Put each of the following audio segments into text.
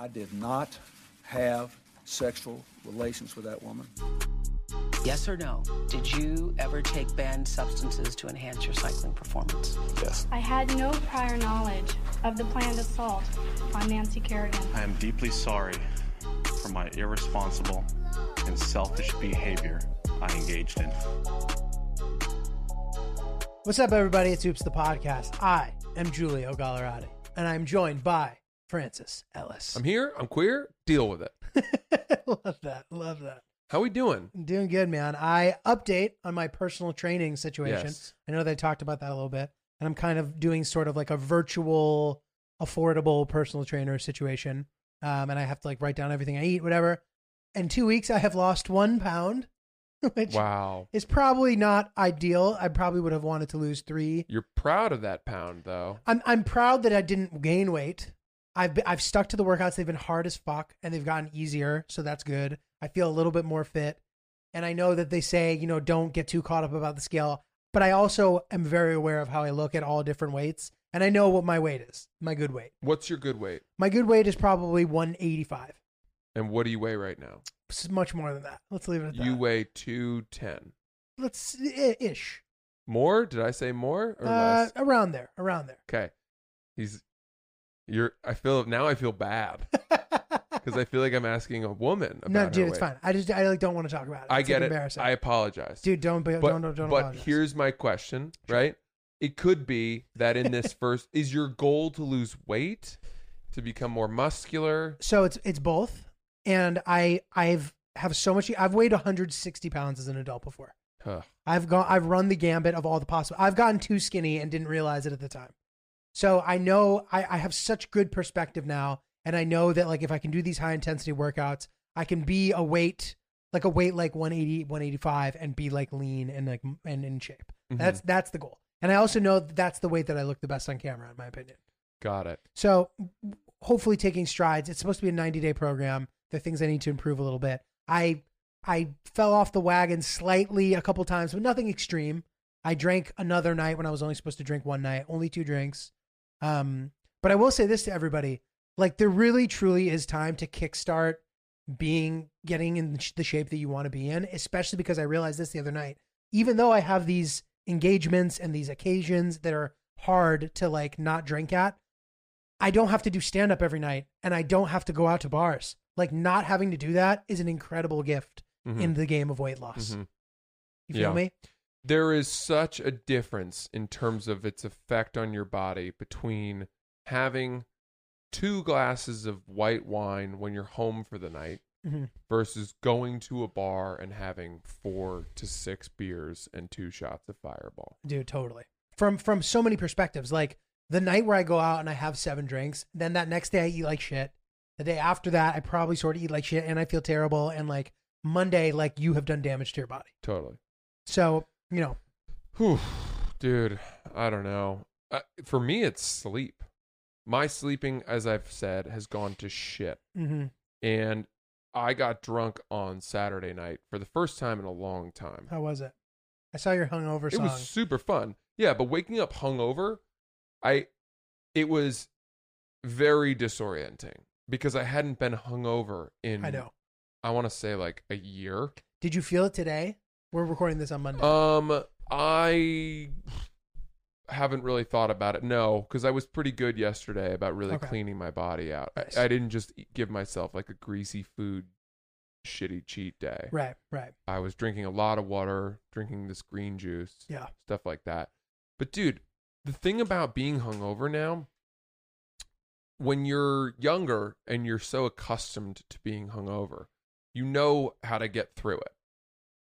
I did not have sexual relations with that woman. Yes or no? Did you ever take banned substances to enhance your cycling performance? Yes. I had no prior knowledge of the planned assault on Nancy Kerrigan. I am deeply sorry for my irresponsible and selfish behavior I engaged in. What's up, everybody? It's Oops the Podcast. I am Julio Gallerati, and I'm joined by Francis Ellis. I'm here. I'm queer. Deal with it. love that. Love that. How we doing? I'm doing good, man. I update on my personal training situation. Yes. I know they talked about that a little bit, and I'm kind of doing sort of like a virtual, affordable personal trainer situation. Um, and I have to like write down everything I eat, whatever. In two weeks, I have lost one pound, which Wow. is probably not ideal. I probably would have wanted to lose three. You're proud of that pound, though. I'm I'm proud that I didn't gain weight. I've been, I've stuck to the workouts. They've been hard as fuck, and they've gotten easier, so that's good. I feel a little bit more fit, and I know that they say you know don't get too caught up about the scale. But I also am very aware of how I look at all different weights, and I know what my weight is, my good weight. What's your good weight? My good weight is probably 185. And what do you weigh right now? It's much more than that. Let's leave it at that. You weigh 210. Let's i- ish. More? Did I say more or Uh, less? around there, around there. Okay. He's you're I feel now I feel bad cuz I feel like I'm asking a woman about no, dude, it's fine. I just I like don't want to talk about it. I It's, get like, it. Embarrassing. I apologize. dude, don't be, but don't don't, don't but apologize. here's my question, right? It could be that in this first is your goal to lose weight, to become more muscular? So it's it's both, and I I've have so much. I've weighed 160 pounds as an adult before. Huh. I've gone. I've run the gambit of all the possible. I've gotten too skinny and didn't realize it at the time. So I know I, I have such good perspective now, and I know that like if I can do these high intensity workouts, I can be a weight like a weight like 180, 185, and be like lean and like and in shape. Mhm. That's that's the goal. And I also know that that's the weight that I look the best on camera, in my opinion. Got it. So hopefully taking strides. It's supposed to be a 90 day program. There are things I need to improve a little bit. I I fell off the wagon slightly a couple times, but nothing extreme. I drank another night when I was only supposed to drink one night, only two drinks. Um, but I will say this to everybody: like there really truly is time to kickstart being getting in the shape that you want to be in. Especially because I realized this the other night. Even though I have these engagements and these occasions that are hard to like not drink at, I don't have to do stand up every night and I don't have to go out to bars. Like not having to do that is an incredible gift Mhm. in the game of weight loss. Mhm. You feel Yeah. me? There is such a difference in terms of its effect on your body between having two glasses of white wine when you're home for the night Mhm. versus going to a bar and having four to six beers and two shots of fireball. Dude, totally. From from so many perspectives. Like the night where I go out and I have seven drinks, then that next day I eat like shit. The day after that, I probably sort of eat like shit and I feel terrible. And like Monday, like you have done damage to your body. Totally. So, you know, Whew, dude, I don't know. Uh, for me, it's sleep. My sleeping, as I've said, has gone to shit. hmm And I got drunk on Saturday night for the first time in a long time. how was it? I saw your hungover It song. was super fun. Yeah, but waking up hungover, I it was very disorienting because I hadn't been hungover in I know. I want to say like a year. Did you feel it today? We're recording this on Monday. Um I haven't really thought about it. No, cuz I was pretty good yesterday about really Okay. cleaning my body out. Nice. I, I didn't just eat- give myself like a greasy food shitty cheat day. right, right. I was drinking a lot of water, drinking this green juice, Yeah. stuff like that. But dude, the thing about being hungover now, when you're younger and you're so accustomed to being hungover, you know how to get through it.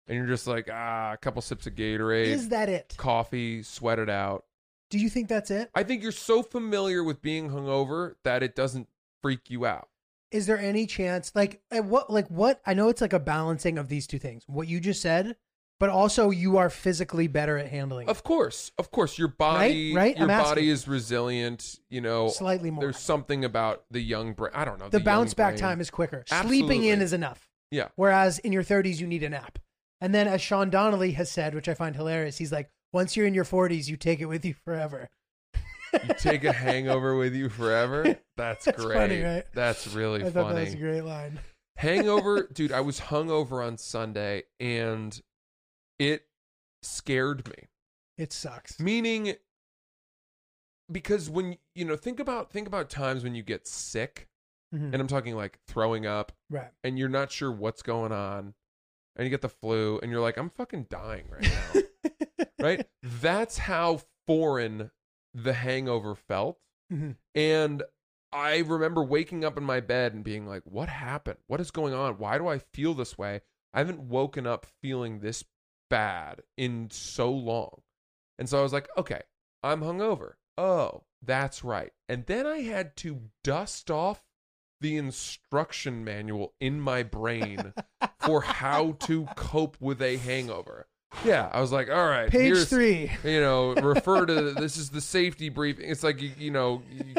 And you're just like, ah, a couple sips of Gatorade, Is that it? coffee, sweat it out. Do you think that's it? I think you're so familiar with being hungover that it doesn't freak you out. Is there any chance like at what like what I know it's like a balancing of these two things. What you just said, but also you are physically better at handling Of course, of course, your body, right? your I'm asking. body is resilient. You know, slightly more. there's something about the young brain. I don't know. the young bounce back brain. time is quicker. Sleeping Absolutely. in is enough. Yeah. Whereas in your 30s you need a nap. And then as Sean Donnelly has said, which I find hilarious, he's like, once you're in your 40s, you take it with you forever. You take a hangover with you forever. That's, That's great. funny, right? That's really I thought funny. that was a great line. hangover, dude. I was hungover on Sunday, and it scared me. It sucks. Meaning, because when you know, think about think about times when you get sick, Mhm. and I'm talking like throwing up, Right. and you're not sure what's going on, and you get the flu, and you're like, I'm fucking dying right now. right? That's how foreign the hangover felt. Mhm. And I remember waking up in my bed and being like, what happened? What is going on? Why do I feel this way? I haven't woken up feeling this bad in so long. And so I was like, okay, I'm hungover. Oh, that's right. And then I had to dust off the instruction manual in my brain for how to cope with a hangover. Yeah, I was like, all right, Page here's, three. you know, refer to this is the safety briefing. It's like you, you know, you,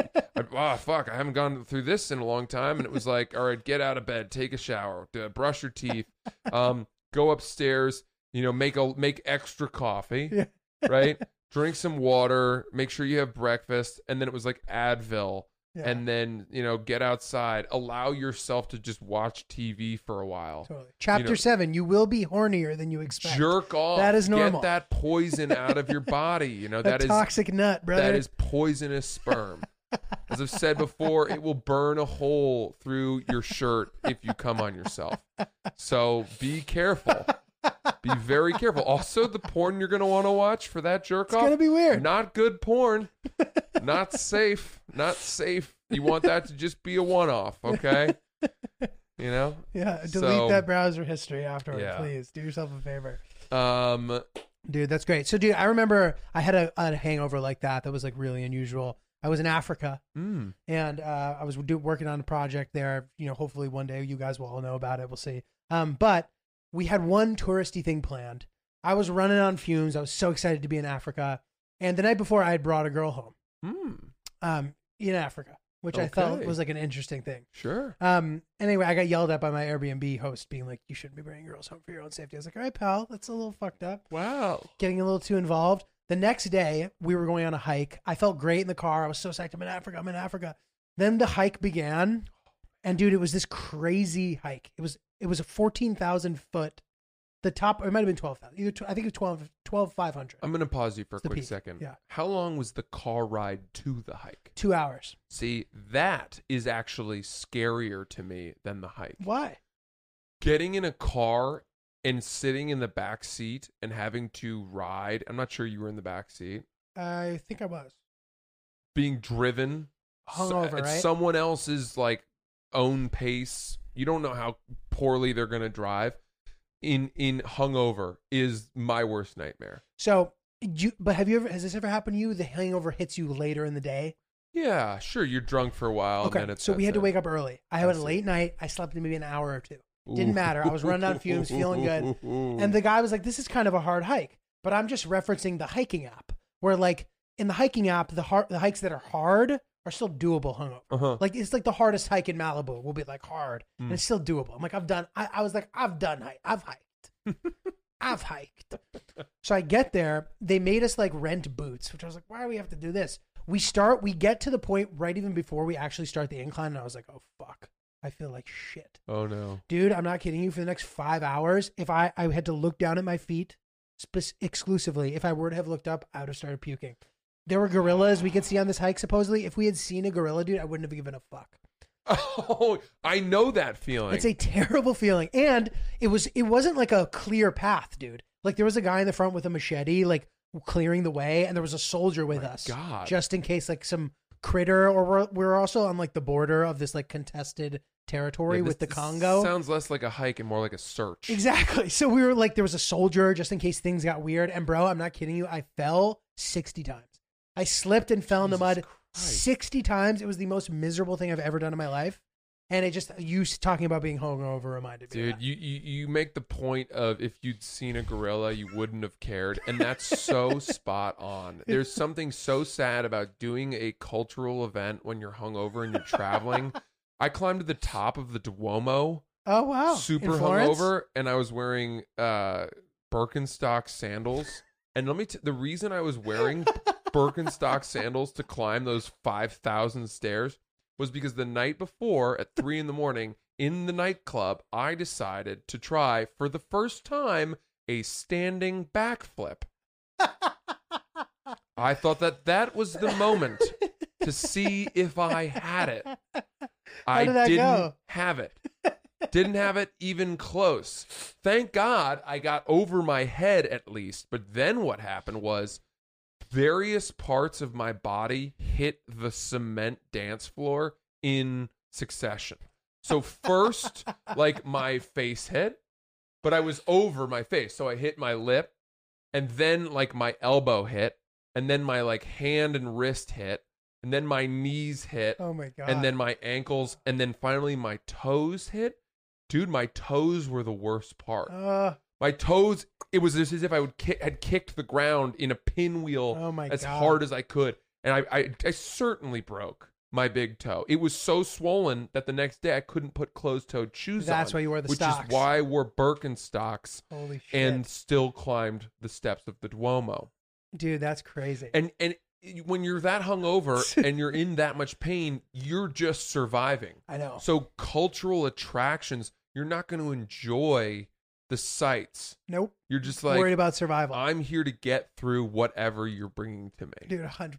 oh fuck, I haven't gone through this in a long time, and it was like, all right, get out of bed, take a shower, brush your teeth, um, go upstairs, you know, make a make extra coffee, Yeah. right? Drink some water, make sure you have breakfast, and then it was like Advil, Yeah, and then you know, get outside, allow yourself to just watch TV for a while. totally. Chapter know- seven. You will be hornier than you expect. Jerk off. That is normal. Get that poison out of your body. You know That that is toxic nut, brother. that is poisonous sperm. As I've said before, it will burn a hole through your shirt if you come on yourself. So be careful. Be very careful. Also, the porn you're going to want to watch for that jerk off. It's off, gonna be weird. not good porn. Not safe. Not safe. You want that to just be a one off, okay? You know? Yeah, delete So- that browser history afterward, Yeah. please. Do yourself a favor. Um, Dude, that's great. So, dude, I remember I had a, a hangover like that that was like really unusual. I was in Africa mm, and uh, I was do, working on a project there. You know, hopefully one day you guys will all know about it. We'll see. Um, but we had one touristy thing planned. I was running on fumes. I was so excited to be in Africa. And the night before, I had brought a girl home mm, um, in Africa, which I felt Okay. was like an interesting thing. sure. Um. Anyway, I got yelled at by my Airbnb host, being like, "You shouldn't be bringing girls home for your own safety." I was like, "All right, pal, that's a little fucked up." Wow. Getting a little too involved. The next day, we were going on a hike. I felt great in the car. I was so psyched. I'm in Africa. I'm in Africa. Then the hike began, and dude, it was this crazy hike. It was it was a fourteen thousand foot. The top, or it might have been twelve thousand. Either tw- I think it was 12, 12,500. I'm going to pause you for a It's the quick peak, second. yeah. How long was the car ride to the hike? Two hours. See, that is actually scarier to me than the hike. Why? Getting in a car and sitting in the back seat and having to ride. I'm not sure you were in the back seat. I think I was. Being driven so- Hungover, at right? someone else's like own pace. You don't know how poorly they're going to drive. In in hungover is my worst nightmare. So you, but have you ever? Has this ever happened to you? The hangover hits you later in the day. Yeah, sure. You're drunk for a while. okay, And then so we had to wake up early. I I had a late night. I slept maybe an hour or two. Didn't matter. I was running on fumes, feeling good. And the guy was like, "This is kind of a hard hike," but I'm just referencing the hiking app, where like in the hiking app, the hard, the hikes that are hard are still doable hungover. uh-huh. Like it's like the hardest hike in Malibu will be like hard, and Mm. it's still doable. I'm like, I've done. I, I was like, I've done hike. I've hiked. I've hiked. So I get there. They made us like rent boots, which I was like, why do we have to do this? We start. We get to the point right even before we actually start the incline, and I was like, oh fuck, I feel like shit, oh no. dude. I'm not kidding you. For the next five hours, if I I had to look down at my feet, exclusively, if I were to have looked up, I would have started puking. There were gorillas we could see on this hike. Supposedly, if we had seen a gorilla, dude, I wouldn't have given a fuck. Oh, I know that feeling. It's a terrible feeling, and it was it wasn't like a clear path, dude. Like there was a guy in the front with a machete, like clearing the way, and there was a soldier with My us, God. just in case like some critter, or we're, we're also on like the border of this like contested territory Yeah, with the Congo. Sounds less like a hike and more like a search. Exactly. So we were like, there was a soldier just in case things got weird. And bro, I'm not kidding you. I fell 60 times. I slipped and fell in the Jesus mud Christ. 60 times. It was the most miserable thing I've ever done in my life. And it just, you talking about being hungover reminded me. of Dude, that. you, you you make the point of if you'd seen a gorilla, you wouldn't have cared, and that's so spot on. There's something so sad about doing a cultural event when you're hungover and you're traveling. I climbed to the top of the Duomo, oh, wow. super Florence? hungover, and I was wearing uh, Birkenstock sandals. And let me t- the reason I was wearing Birkenstock sandals to climb those 5,000 stairs was because the night before at three in the morning in the nightclub, I decided to try for the first time a standing backflip. I thought that that was the moment to see if I had it. I did go? have it. Didn't have it even close. Thank God I got over my head at least. But then what happened was various parts of my body hit the cement dance floor in succession. So first, like my face hit, but I was over my face. So I hit my lip, and then like my elbow hit, and then my like hand and wrist hit, and then my knees hit, Oh my god. and then my ankles, and then finally my toes hit. Dude, my toes were the worst part. Uh, My toes, it was just as if I would ki- had kicked the ground in a pinwheel Oh my as God. hard as I could, and I, I I certainly broke my big toe. It was so swollen that the next day I couldn't put closed-toed shoes on. That's why you wore the which stocks. is why I wore Birkenstocks holy shit. and still climbed the steps of the Duomo. Dude, that's crazy. And and when you're that hungover and you're in that much pain, you're just surviving. I know. So cultural attractions, you're not going to enjoy the sights. Nope. You're just like Worried about survival. I'm here to get through whatever you're bringing to me. Dude, 100%.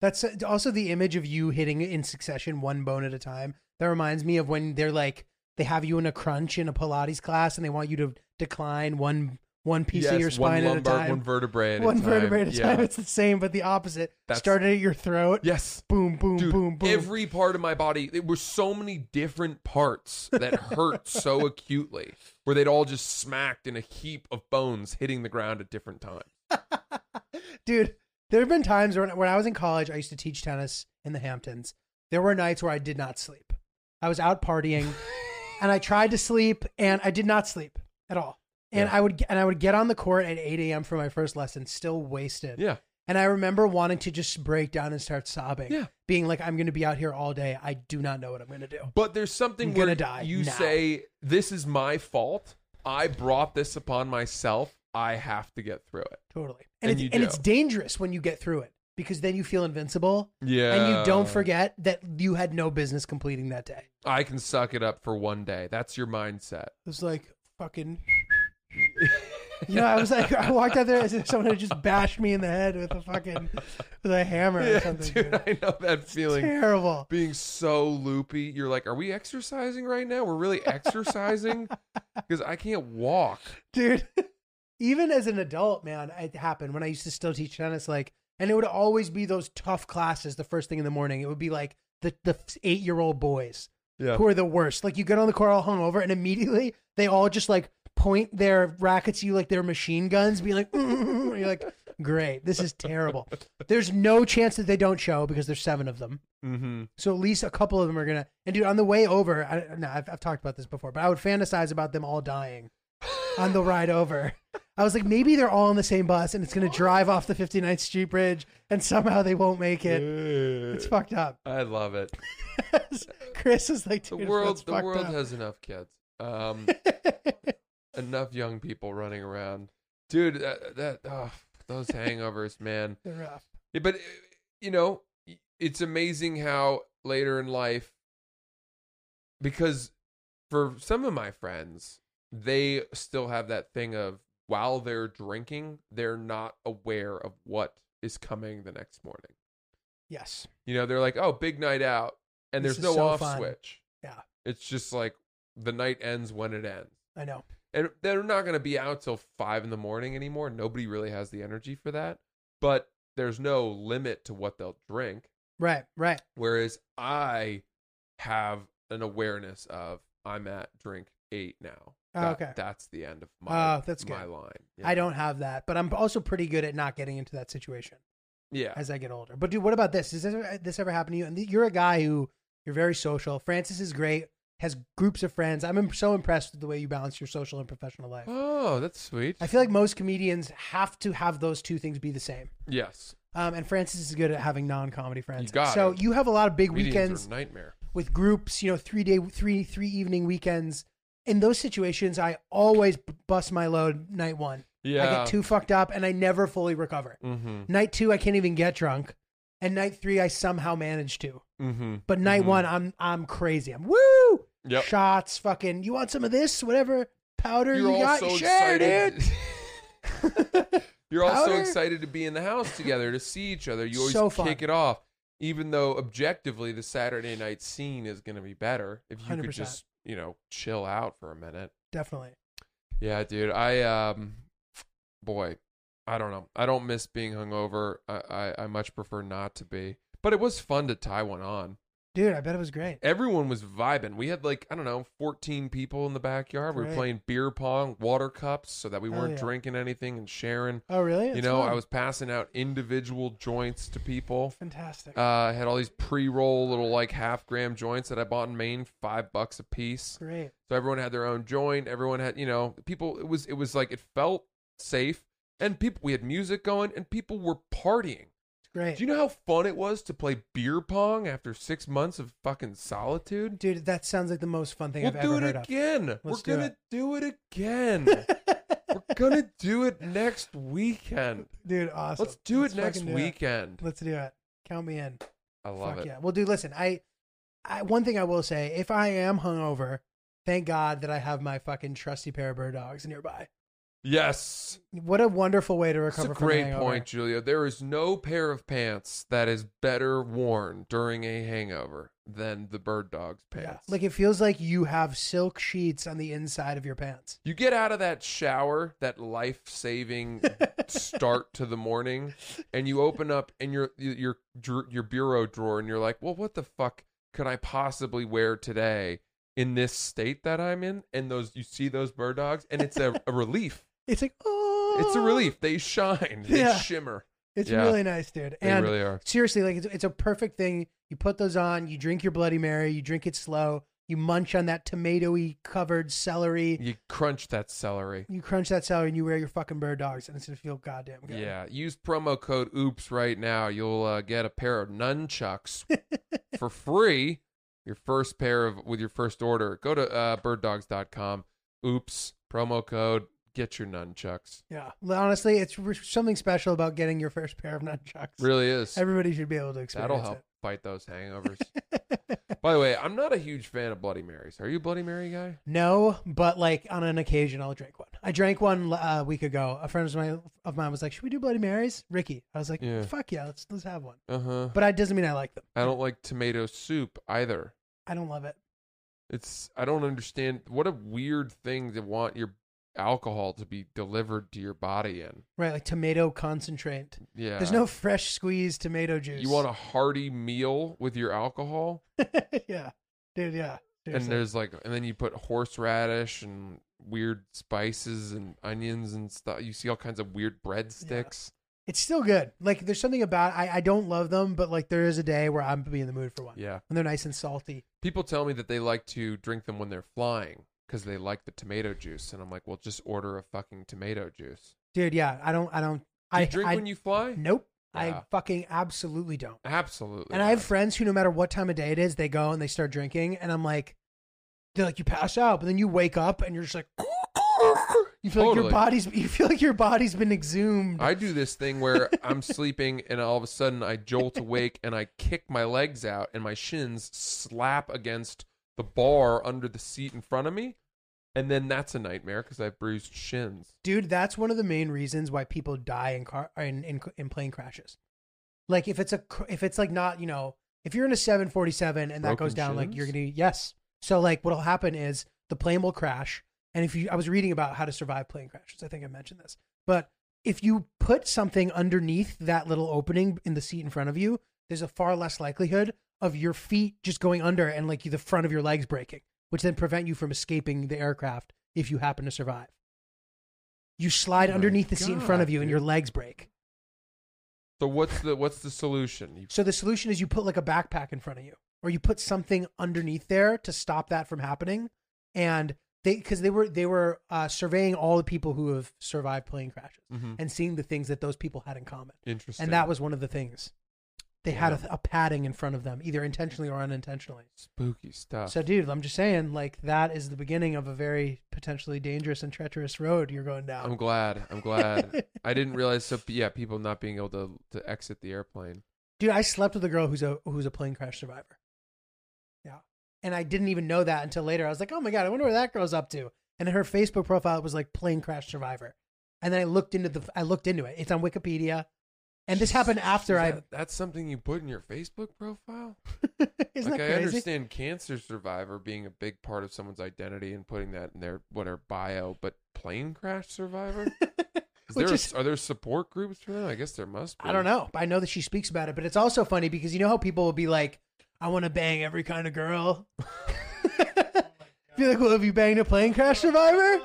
That's uh, also the image of you hitting in succession one bone at a time. That reminds me of when they're like, they have you in a crunch in a Pilates class and they want you to decline one one piece of your spine one at a time. one vertebrae at One a time. One vertebrae at a yeah. time. It's the same, but the opposite. That's- Started at your throat. Yes. Boom, boom, Dude, boom, boom. every part of my body, there were so many different parts that hurt so acutely, where they'd all just smacked in a heap of bones hitting the ground at different times. Dude, there have been times when, when I was in college, I used to teach tennis in the Hamptons. There were nights where I did not sleep. I was out partying and I tried to sleep and I did not sleep at all. And Yeah. I would and I would get on the court at 8 a.m. for my first lesson, still wasted. Yeah. And I remember wanting to just break down and start sobbing. Yeah. Being like, I'm going to be out here all day. I do not know what I'm going to do. But there's something I'm where gonna die you now. say, This is my fault. I brought this upon myself. I have to get through it. Totally. And, And it's, and it's dangerous when you get through it because then you feel invincible Yeah. and you don't forget that you had no business completing that day. I can suck it up for one day. That's your mindset. It was like fucking. You know, I was like, I walked out there as if someone had just bashed me in the head with a fucking with a hammer or Yeah, something. dude, dude. I know that feeling. Terrible. Being so loopy, you're like, "Are we exercising right now? We're really exercising because I can't walk." dude. Even as an adult, man, it happened when I used to still teach tennis. Like, and it would always be those tough classes. The first thing in the morning, it would be like the the eight year old boys Yeah. who are the worst. Like, you get on the court all hungover, and immediately they all just like point their rackets you like they're machine guns, being like, you're like, great, this is terrible. There's no chance that they don't show because there's seven of them. Mm-hmm. So at least a couple of them are gonna. And dude, on the way over, I, no, I've, I've talked about this before, but I would fantasize about them all dying on the ride over. I was like, maybe they're all on the same bus, and it's gonna drive off the 59th Street Bridge, and somehow they won't make it. It's fucked up. I love it. Chris is like, The world, the world up. has enough kids. Um, enough young people running around, dude. That, that oh, those hangovers, man. They're rough. Yeah, but uh, you know, it's amazing how later in life, because for some of my friends, they still have that thing of while they're drinking, they're not aware of what is coming the next morning. Yes. You know, they're like, "Oh, big night out," and This there's no so off fun. switch. Yeah. It's just like the night ends when it ends. I know. And they're not going to be out till five in the morning anymore. Nobody really has the energy for that. But there's no limit to what they'll drink. Right. Right. Whereas I have an awareness of I'm at drink eight now. Oh, That- okay. That's the end of my, Oh, that's my good. line. I don't have that, but I'm also pretty good at not getting into that situation. Yeah. as I get older. But dude, what about this? Does this ever, this ever happen to you? And you're a guy who you're very social. Francis is great, has groups of friends. I'm so impressed with the way you balance your social and professional life. Oh, that's sweet. I feel like most comedians have to have those two things be the same. yes. Um, and Francis is good at having non-comedy friends. You got so it. you have a lot of big Comedians weekends are a nightmare. with groups. You know, three day, three three evening weekends. In those situations, I always bust my load night one. Yeah. I get too fucked up and I never fully recover. Mm-hmm. Night two, I can't even get drunk, and night three, I somehow manage to. Mm-hmm. But night Mhm. one, I'm I'm crazy. I'm woo Yep. shots, fucking. You want some of this? Whatever powder You're you got, so share, excited. dude. You're all so excited to be in the house together to see each other. You always So kick it off, even though objectively the Saturday night scene is going to be better if you could 100%. just you know chill out for a minute. Definitely. Yeah, dude. I um, boy, I don't know. I don't miss being hungover. I I, I much prefer not to be. But it was fun to tie one on. Dude, I bet it was great. Everyone was vibing. We had like I don't know, fourteen people in the backyard. We were Great. playing beer pong, water cups, so that we Hell weren't yeah. drinking anything and sharing. Oh, really? you That's know, fun. I was passing out individual joints to people. fantastic. Uh, I had all these pre-roll little like half gram joints that I bought in Maine, five bucks a piece. great. So everyone had their own joint. Everyone had, you know, people. It was it was like it felt safe, and people. We had music going, and people were partying. Great. Do you know how fun it was to play beer pong after six months of fucking solitude? Dude, that sounds like the most fun thing We'll I've do ever it heard again. We're Let's do gonna it. do it again. We're gonna do it next weekend. Dude, awesome. Let's do it next fucking do weekend. Let's do it. Count me in. I love Fuck it. yeah. Well, dude, listen, I, I one thing I will say, if I am hungover, thank God that I have my fucking trusty pair of Birddogs nearby. Yes. What a wonderful way to That's recover a from a great point, Julia. There is no pair of pants that is better worn during a hangover than the bird dog's Yeah. pants. Like it feels like you have silk sheets on the inside of your pants. you get out of that shower, that life-saving start to the morning, and you open up and your your your your bureau drawer, and you're like, "Well, what the fuck could I possibly wear today in this state that I'm in?" And those you see those Birddogs, and it's a, a relief. It's like, oh, It's a relief. They shine. They Yeah. shimmer. It's Yeah. really nice, dude. They and really are. seriously, like it's, it's a perfect thing. You put those on, you drink your Bloody Mary, you drink it slow, you munch on that tomatoey covered celery, You crunch that celery. you crunch that celery, and you wear your fucking Birddogs, and it's gonna feel goddamn good. Yeah, use promo code OOPS right now. You'll uh, get a pair of nunchucks for free. Your first pair of with your first order. Go to uh, birddogs.com. Oops, promo code. Get your nunchucks. Yeah. Honestly, it's something special about getting your first pair of nunchucks. Really is. Everybody should be able to experience That'll help fight those hangovers. By the way, I'm not a huge fan of Bloody Marys. Are you a Bloody Mary guy? No, but like on an occasion, I'll drink one. I drank one uh, a week ago. A friend of mine, of mine was like, "Should we do Bloody Marys?" Ricky, I was like, Yeah. "Fuck yeah, let's let's have one." Uh huh. But it doesn't mean I like them. I don't like tomato soup either. I don't love it. It's I don't understand what a weird thing to want your alcohol to be delivered to your body in. Right, like tomato concentrate. Yeah. There's no fresh squeezed tomato juice. You want a hearty meal with your alcohol, yeah, dude. Yeah. and there's like, and then you put horseradish and weird spices and onions and stuff. You see all kinds of weird breadsticks. it's still good. Like there's something about I I don't love them, but like there is a day where I'm be in the mood for one. Yeah. And they're nice and salty. People tell me that they like to drink them when they're flying because they like the tomato juice, and I'm like, well, just order a fucking tomato juice. Dude, yeah. I don't I don't Do I you drink I, when you fly? Nope. Yeah. I fucking absolutely don't. Absolutely. And I have not. friends who, no matter what time of day it is, they go and they start drinking, and I'm like, they're like, you pass out, but then you wake up and you're just like, you feel like your body's, you feel like your body's been exhumed. I do this thing where I'm sleeping and all of a sudden I jolt awake and I kick my legs out and my shins slap against the bar under the seat in front of me. And then that's a nightmare because I have bruised shins. Dude, that's one of the main reasons why people die in car in, in in plane crashes. Like if it's a if it's like not you know if you're in a 747 and that Broken goes down like you're gonna yes. So like what'll happen is the plane will crash, and if you I was reading about how to survive plane crashes. I think I mentioned this, but if you put something underneath that little opening in the seat in front of you, there's a far less likelihood of your feet just going under and like the front of your legs breaking, which then prevent you from escaping the aircraft if you happen to survive. You slide Oh underneath the seat in front of God, you and your legs break. So what's the what's the solution? You, So the solution is you put like a backpack in front of you, or you put something underneath there to stop that from happening. And they, because they were they were uh, surveying all the people who have survived plane crashes Mhm. and seeing the things that those people had in common, Interesting. and that was one of the things. They had a, a padding in front of them, either intentionally or unintentionally. Spooky stuff. So, dude, I'm just saying, like that is the beginning of a very potentially dangerous and treacherous road you're going down. I'm glad. I'm glad. I didn't realize. So yeah, people not being able to to exit the airplane. Dude, I slept with a girl who's a who's a plane crash survivor. Yeah. And I didn't even know that until later. I was like, "Oh my god, I wonder what that girl's up to." And her Facebook profile was like plane crash survivor. And then I looked into the I looked into it. It's on Wikipedia. And this happened after Is I that- that's something you put in your Facebook profile. Isn't like that I crazy? understand cancer survivor being a big part of someone's identity and putting that in their whatever bio, but plane crash survivor. Is Which there is- are there support groups for that? I guess there must be. I don't know. But I know that she speaks about it, but it's also funny because you know how people will be like, I want to bang every kind of girl. be like, well, have you banged a plane crash survivor?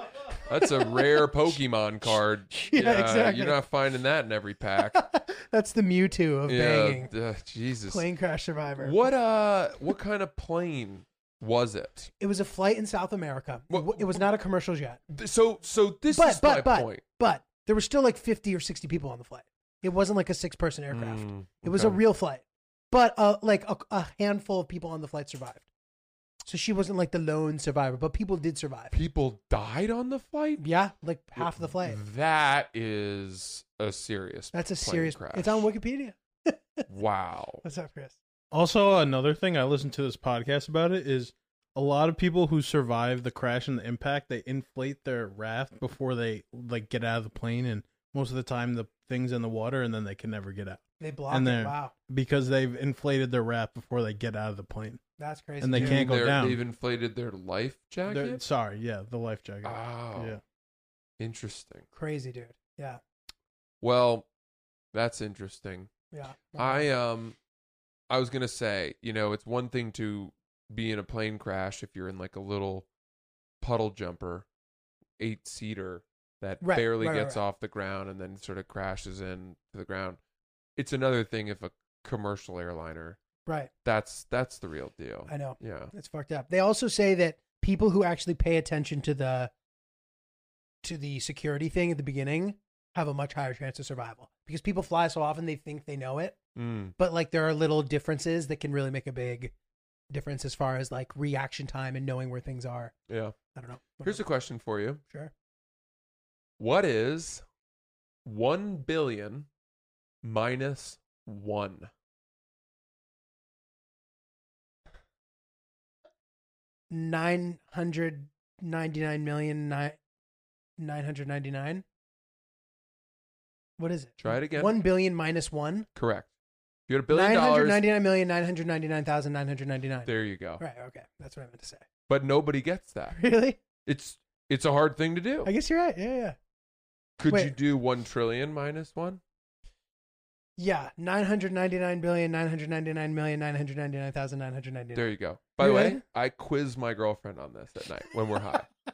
That's a rare Pokemon card. Yeah, exactly. You're not finding that in every pack. That's the Mewtwo of yeah, banging. uh, Jesus. Plane crash survivor. What uh? What kind of plane was it? It was a flight in South America. It What- it was not a commercial jet. So so this But is my but but point. but there were still like 50 or 60 people on the flight. It wasn't like a six person aircraft. Mm, It was a real flight. But uh, like a, a handful of people on the flight survived. So she wasn't like the lone survivor, but people did survive. People died on the flight. Yeah, like half the flight. That is a serious. That's a plane serious. crash. It's on Wikipedia. Wow. What's up, Chris? Also, another thing I listened to this podcast about it is a lot of people who survive the crash and the impact they inflate their raft before they like get out of the plane, and most of the time the thing's in the water and then they can never get out They blocked And it. there- Wow, because they've inflated their raft before they get out of the plane. That's crazy. And they dude. can't go They're- down. They've inflated their life They're- jacket. Sorry, yeah, the life jacket. Oh, Yeah, interesting. Crazy, dude. Yeah, Well, that's interesting. yeah. I um, I was gonna say, you know, it's one thing to be in a plane crash if you're in like a little puddle jumper, eight seater that Right, barely right, right, gets right. off the ground and then sort of crashes in to the ground. It's another thing if a commercial airliner. Right. That's that's the real deal. I know. Yeah. It's fucked up. They also say that people who actually pay attention to the to the security thing at the beginning have a much higher chance of survival because people fly so often they think they know it, Mm. but like there are little differences that can really make a big difference as far as like reaction time and knowing where things are. Yeah. I don't know. Here's a question for you. sure. What is one billion minus one? Nine hundred ninety nine million nine nine hundred ninety nine. What is it? Try it again. One billion minus one. Correct. You had a billion dollars. ninety nine million nine hundred ninety nine thousand nine hundred ninety nine. There you go. Right. Okay. That's what I meant to say. But nobody gets that. Really? It's it's a hard thing to do. I guess you're right. Yeah. Yeah. Could wait. you do one trillion minus one? Yeah. Nine hundred ninety nine billion nine hundred ninety nine million nine hundred ninety nine thousand nine hundred ninety There you go. By the way, I quiz my girlfriend on this at night when we're high.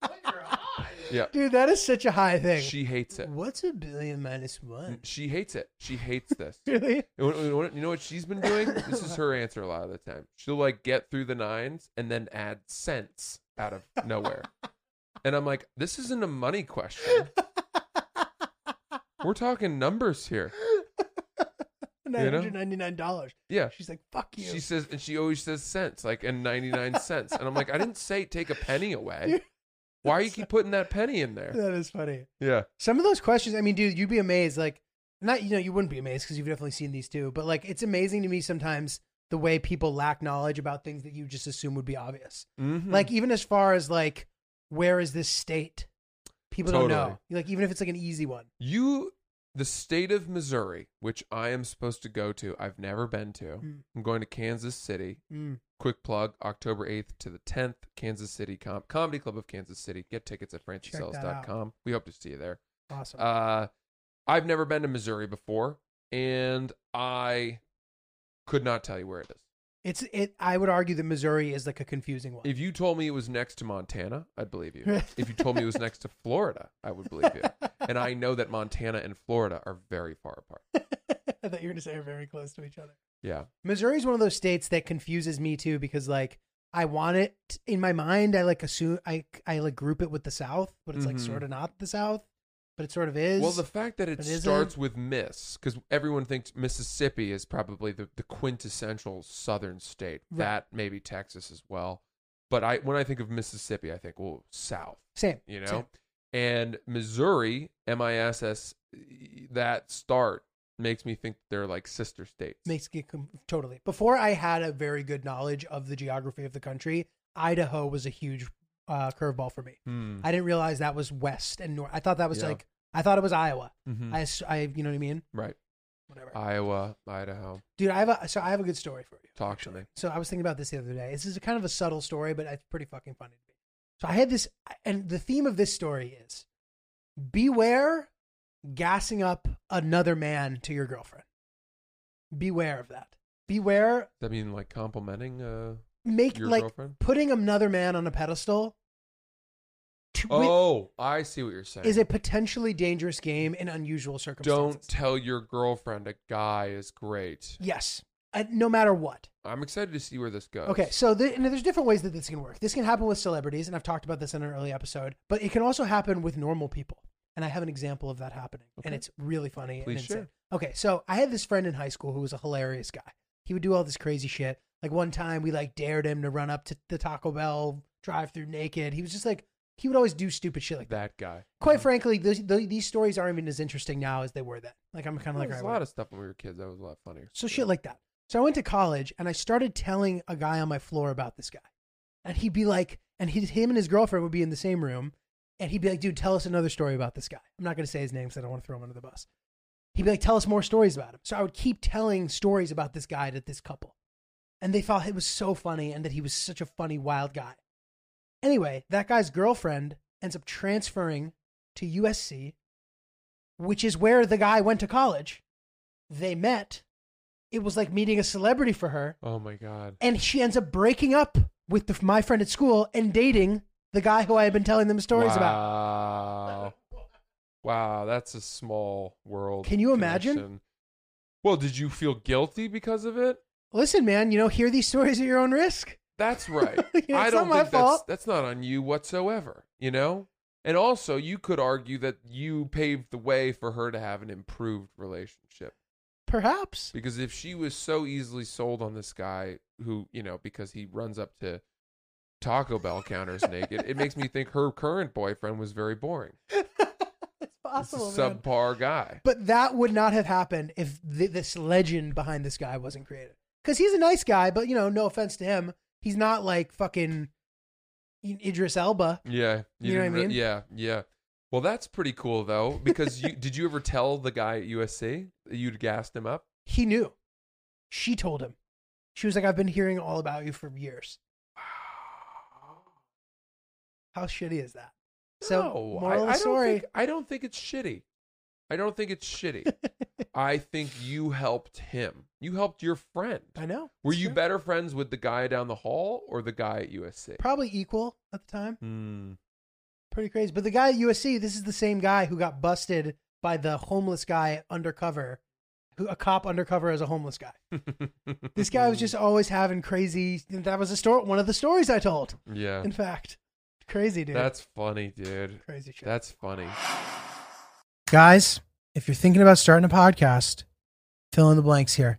When you're high? Yeah. Dude, that is such a high thing. She hates it. What's a billion minus one? She hates it. She hates this. Really? You know- you know what- you know what she's been doing? This is her answer a lot of the time. She'll like get through the nines and then add cents out of nowhere. And I'm like, this isn't a money question. We're talking numbers here. Nine hundred ninety nine dollars. Yeah. She's like, "Fuck you." She says, and she always says cents, like, and 99 cents. And I'm like, I didn't say take a penny away. Why you keep putting that penny in there? that is funny. Yeah. Some of those questions, I mean, dude, you'd be amazed. Like, not you know, you wouldn't be amazed because you've definitely seen these too. But like, it's amazing to me sometimes the way people lack knowledge about things that you just assume would be obvious. Mhm. Like even as far as like, where is this state? People don't know. Like even if it's like an easy one. you, the state of Missouri, which I am supposed to go to, I've never been to. Mm. I'm going to Kansas City. Mm. Quick plug October 8th to the 10th, Kansas City Com- Comedy Club of Kansas City. Get tickets at francisellis.com. We hope to see you there. Awesome. Uh, I've never been to Missouri before, and I could not tell you where it is. It's it. I would argue that Missouri is like a confusing one. If you told me it was next to Montana, I'd believe you. if you told me it was next to Florida, I would believe you. And I know that Montana and Florida are very far apart. I thought you were going to say are very close to each other. Yeah. Missouri is one of those states that confuses me too because like I want it in my mind. I like assume I I like group it with the South, but it's like Mhm. sort of not the South. But it sort of is. Well, the fact that it isn't. starts with Miss, because everyone thinks Mississippi is probably the, the quintessential Southern state. Right. That maybe Texas as well. But I when I think of Mississippi, I think well South. same. You know, Same. and Missouri, M I S S, that start makes me think they're like sister states. Makes it totally. Before I had a very good knowledge of the geography of the country, Idaho was a huge uh, curveball for me. Hmm. I didn't realize that was west and north. I thought that was Yeah. like I thought it was Iowa. Mhm. I, I, you know what I mean? right. Whatever. Iowa, Idaho. Dude, I have a so I have a good story for you. Talk to me. So I was thinking about this the other day. This is a kind of a subtle story, but it's pretty fucking funny to me. So I had this, and the theme of this story is beware gassing up another man to your girlfriend. Beware of that. Beware Does that mean like complimenting uh, make your like girlfriend? putting another man on a pedestal. To, Oh, I see what you're saying. is a potentially dangerous game in unusual circumstances. Don't tell your girlfriend a guy is great. Yes, uh, no matter what. I'm excited to see where this goes. Okay, so the, there's different ways that this can work. This can happen with celebrities, and I've talked about this in an early episode, but it can also happen with normal people. And I have an example of that happening, and it's really funny Please and insane. share. Okay, so I had this friend in high school who was a hilarious guy. He would do all this crazy shit. Like one time, we like dared him to run up to the Taco Bell drive-through naked. He was just like he would always do stupid shit like that. That guy. Quite frankly, those, th these stories aren't even as interesting now as they were then. Like I'm kind of like, There's a right, lot of stuff when we were kids that was a lot funnier. so shit like that. So I went to college and I started telling a guy on my floor about this guy. And he'd be like, and he, him and his girlfriend would be in the same room. And he'd be like, dude, tell us another story about this guy. I'm not going to say his name because I don't want to throw him under the bus. He'd be like, tell us more stories about him. So I would keep telling stories about this guy to this couple. And they thought it was so funny and that he was such a funny, wild guy. Anyway, that guy's girlfriend ends up transferring to USC, which is where the guy went to college. They met. It was like meeting a celebrity for her. Oh my god. And she ends up breaking up with the, my friend at school and dating the guy who I had been telling them stories about. Wow. Wow, that's a small world. Can you imagine? connection. Well, did you feel guilty because of it? Listen, man, you know, hear these stories at your own risk. That's right. It's I not don't my think that's fault. that's not on you whatsoever, you know? And also, you could argue that you paved the way for her to have an improved relationship. Perhaps. Because if she was so easily sold on this guy who, you know, because he runs up to Taco Bell counters naked, it makes me think her current boyfriend was very boring. it's possible, subpar guy. But that would not have happened if th- this legend behind this guy wasn't created. Because he's a nice guy, but you know, no offense to him, he's not like fucking Idris Elba. Yeah. You know what I re- mean? yeah, yeah. Well, that's pretty cool though, because you did you ever tell the guy at USC that you'd gassed him up? He knew. She told him. She was like, "I've been hearing all about you for years." How shitty is that? So, no, moral I, I story. Don't think, I don't think it's shitty. I don't think it's shitty. I think you helped him. You helped your friend. I know. Were you true. better friends with the guy down the hall or the guy at USC? Probably equal at the time. Hmm. Pretty crazy. But the guy at USC, this is the same guy who got busted by the homeless guy undercover, who a cop undercover as a homeless guy. This guy was just always having crazy. That was a story. One of the stories I told. yeah. In fact, crazy dude. That's funny, dude. crazy shit. That's funny. Guys, if you're thinking about starting a podcast, fill in the blanks here.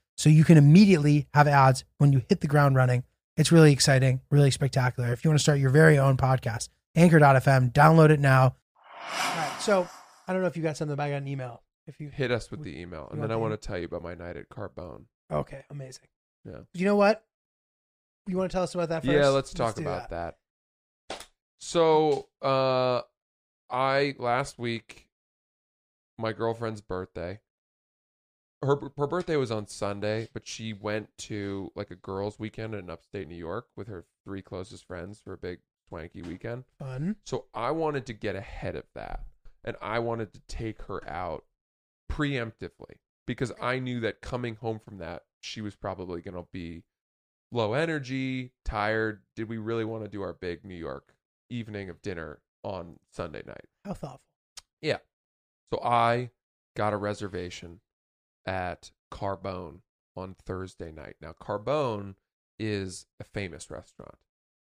So you can immediately have ads when you hit the ground running. It's really exciting, really spectacular. If you want to start your very own podcast, anchor.fm, download it now. All right. So I don't know if you got something, but I got an email. If you Hit us with the email, and then I want to tell you about my night at Carbone. okay, amazing. Yeah. You know what? You want to tell us about that first? Yeah, let's talk do about that. So, uh, I last week, my girlfriend's birthday. Her her birthday was on Sunday, but she went to like a girls' weekend in upstate New York with her three closest friends for a big swanky weekend. Fun. So I wanted to get ahead of that, and I wanted to take her out preemptively because I knew that coming home from that, she was probably going to be low energy, tired. Did we really want to do our big New York evening of dinner on Sunday night? How thoughtful. Yeah. So I got a reservation at Carbone on Thursday night. Now, Carbone is a famous restaurant.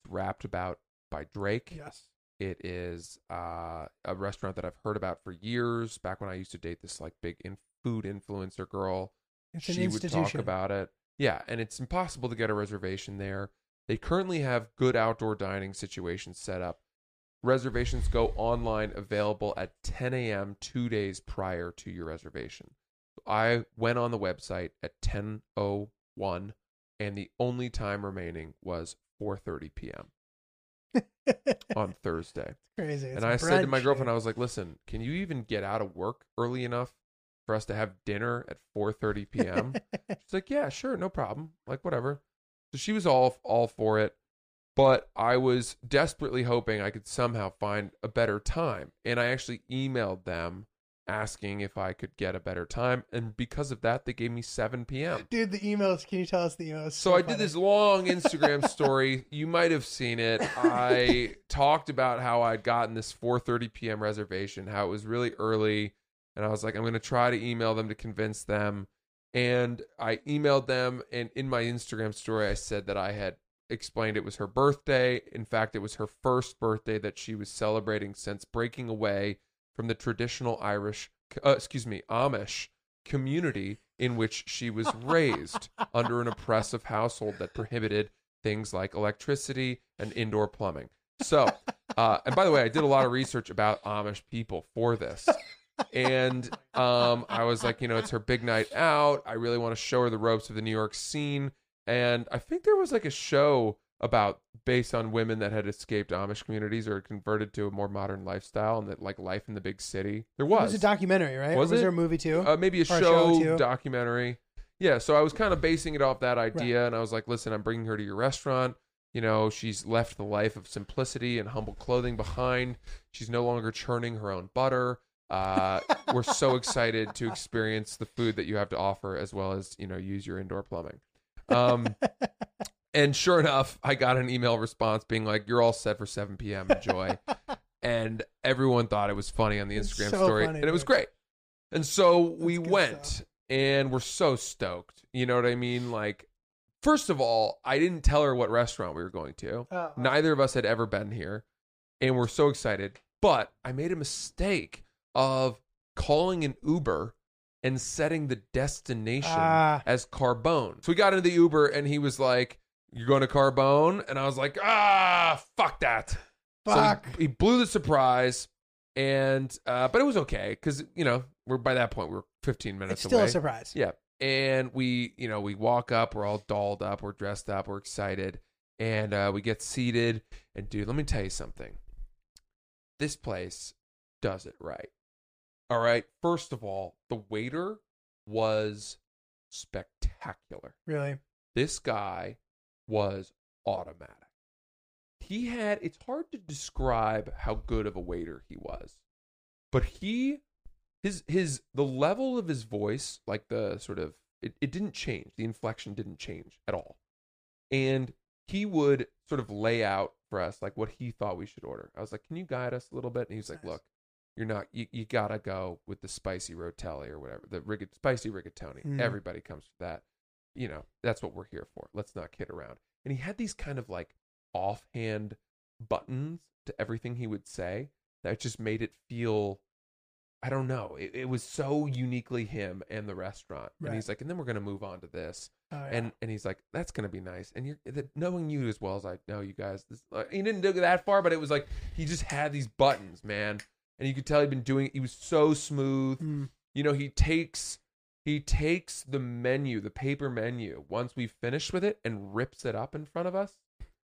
It's rapped about by Drake. Yes. It is uh, a restaurant that I've heard about for years. Back when I used to date this like big in- food influencer girl, It's an she would talk about it. Yeah, and it's impossible to get a reservation there. They currently have good outdoor dining situations set up. Reservations go online available at 10 a.m. two days prior to your reservation. I went on the website at 10:01, and the only time remaining was 4:30 p.m. on Thursday. Crazy. It's and I said to my girlfriend. I was like, "Listen, can you even get out of work early enough for us to have dinner at 4:30 p.m.?" She's like, "Yeah, sure, no problem. Like whatever." So she was all all for it, but I was desperately hoping I could somehow find a better time, and I actually emailed them asking if I could get a better time, and because of that, they gave me 7 p.m. Dude, the emails. Can you tell us the emails? So I did this long Instagram story. You might have seen it. I talked about how I'd gotten this 4:30 p.m. reservation, how it was really early, and I was like, I'm going to try to email them to convince them. And I emailed them, and in my Instagram story, I said that I had explained it was her birthday. In fact, it was her first birthday that she was celebrating since breaking away from the traditional Irish, uh, excuse me, Amish community in which she was raised under an oppressive household that prohibited things like electricity and indoor plumbing. So, uh, and by the way, I did a lot of research about Amish people for this. And um, I was like, you know, it's her big night out. I really want to show her the ropes of the New York scene. And I think there was like a show about based on women that had escaped Amish communities or converted to a more modern lifestyle and that like life in the big city. There It was. was a documentary, right? Was was it? there a movie too? Uh, maybe a Or a show, show, documentary. Yeah, so I was kind of basing it off that idea, and I was like, "Listen, I'm bringing her to your restaurant. You know, she's left the life of simplicity and humble clothing behind. She's no longer churning her own butter. Uh, we're so excited to experience the food that you have to offer, as well as you know, use your indoor plumbing." Um, and sure enough, I got an email response being like, "You're all set for 7 p.m. Enjoy." and everyone thought it was funny on the It's Instagram so story, funny, and it was great. And so we went, stuff. and we're so stoked. You know what I mean? Like, first of all, I didn't tell her what restaurant we were going to. Oh, Neither of us had ever been here, and we're so excited. But I made a mistake of calling an Uber and setting the destination Ah. as Carbone. So we got into the Uber, and he was like, "You're going to Carbone," and I was like, "Ah, fuck that." Fuck. So he, he blew the surprise, and uh, but it was okay because you know we're by that point we're 15 minutes it's still away. a surprise. Yeah, and we you know we walk up, we're all dolled up, we're dressed up, we're excited, and uh, we get seated. And dude, let me tell you something. This place does it right. All right. First of all, the waiter was spectacular Really. this guy was automatic. He had, it's hard to describe how good of a waiter he was, but he, his, his, the level of his voice, like the sort of, it, it didn't change. The inflection didn't change at all. And he would sort of lay out for us like what he thought we should order. I was like, can you guide us a little bit? And he was like, look, you're not, you, you gotta go with the spicy rotelli or whatever, the rig- spicy rigatoni. Mm. Everybody comes for that you know, that's what we're here for. Let's not kid around. And he had these kind of like offhand buttons to everything he would say that just made it feel, I don't know, it, it was so uniquely him and the restaurant. And he's like, and then we're going to move on to this. Oh, yeah. And and he's like, that's going to be nice. And you're that, knowing you as well as I know you guys, this, uh, he didn't do that far, but it was like, he just had these buttons, man. And you could tell he'd been doing, he was so smooth Mm. you know he takes he takes the menu the paper menu once we've finished with it and rips it up in front of us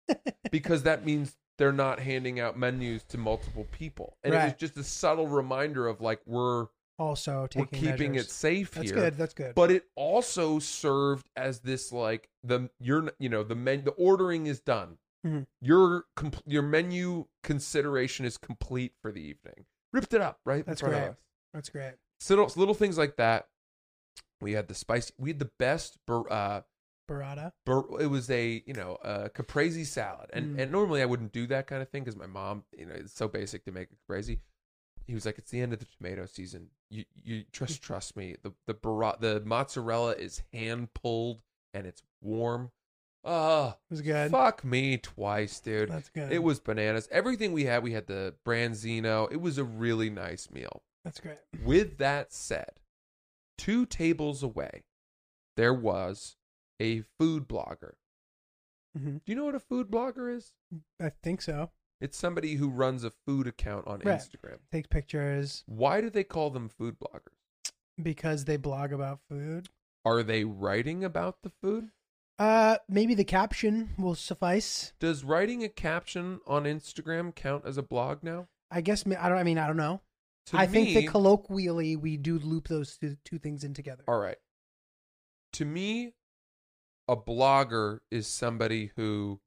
because that means they're not handing out menus to multiple people and it was just a subtle reminder of like we're also we're keeping measures. it safe That's here good. That's good. but it also served as this like the you're you know the men the ordering is done Mhm. your com- your menu consideration is complete for the evening ripped it up right That's great. That's great. So little, little things like that. We had the spicy. We had the best. bur- Uh, Burrata. bur- it was a you know a caprese salad, and Mm. and normally I wouldn't do that kind of thing because my mom, you know, it's so basic to make a caprese. He was like, "It's the end of the tomato season. You you just trust me. The the burra- the mozzarella is hand pulled and it's warm. Oh, It was good. fuck me twice, dude. That's good. It was bananas. Everything we had, we had the branzino. It was a really nice meal. That's great. With that said, two tables away, there was a food blogger. hmm Do you know what a food blogger is? I think so. It's somebody who runs a food account on Right. Instagram. Takes pictures Why do they call them food bloggers? because they blog about food. Are they writing about the food? Uh, maybe the caption will suffice. Does writing a caption on Instagram count as a blog now? I guess. I don't. I mean, I don't know. To I think that colloquially we do loop those two, two things in together. All right. To me, a blogger is somebody who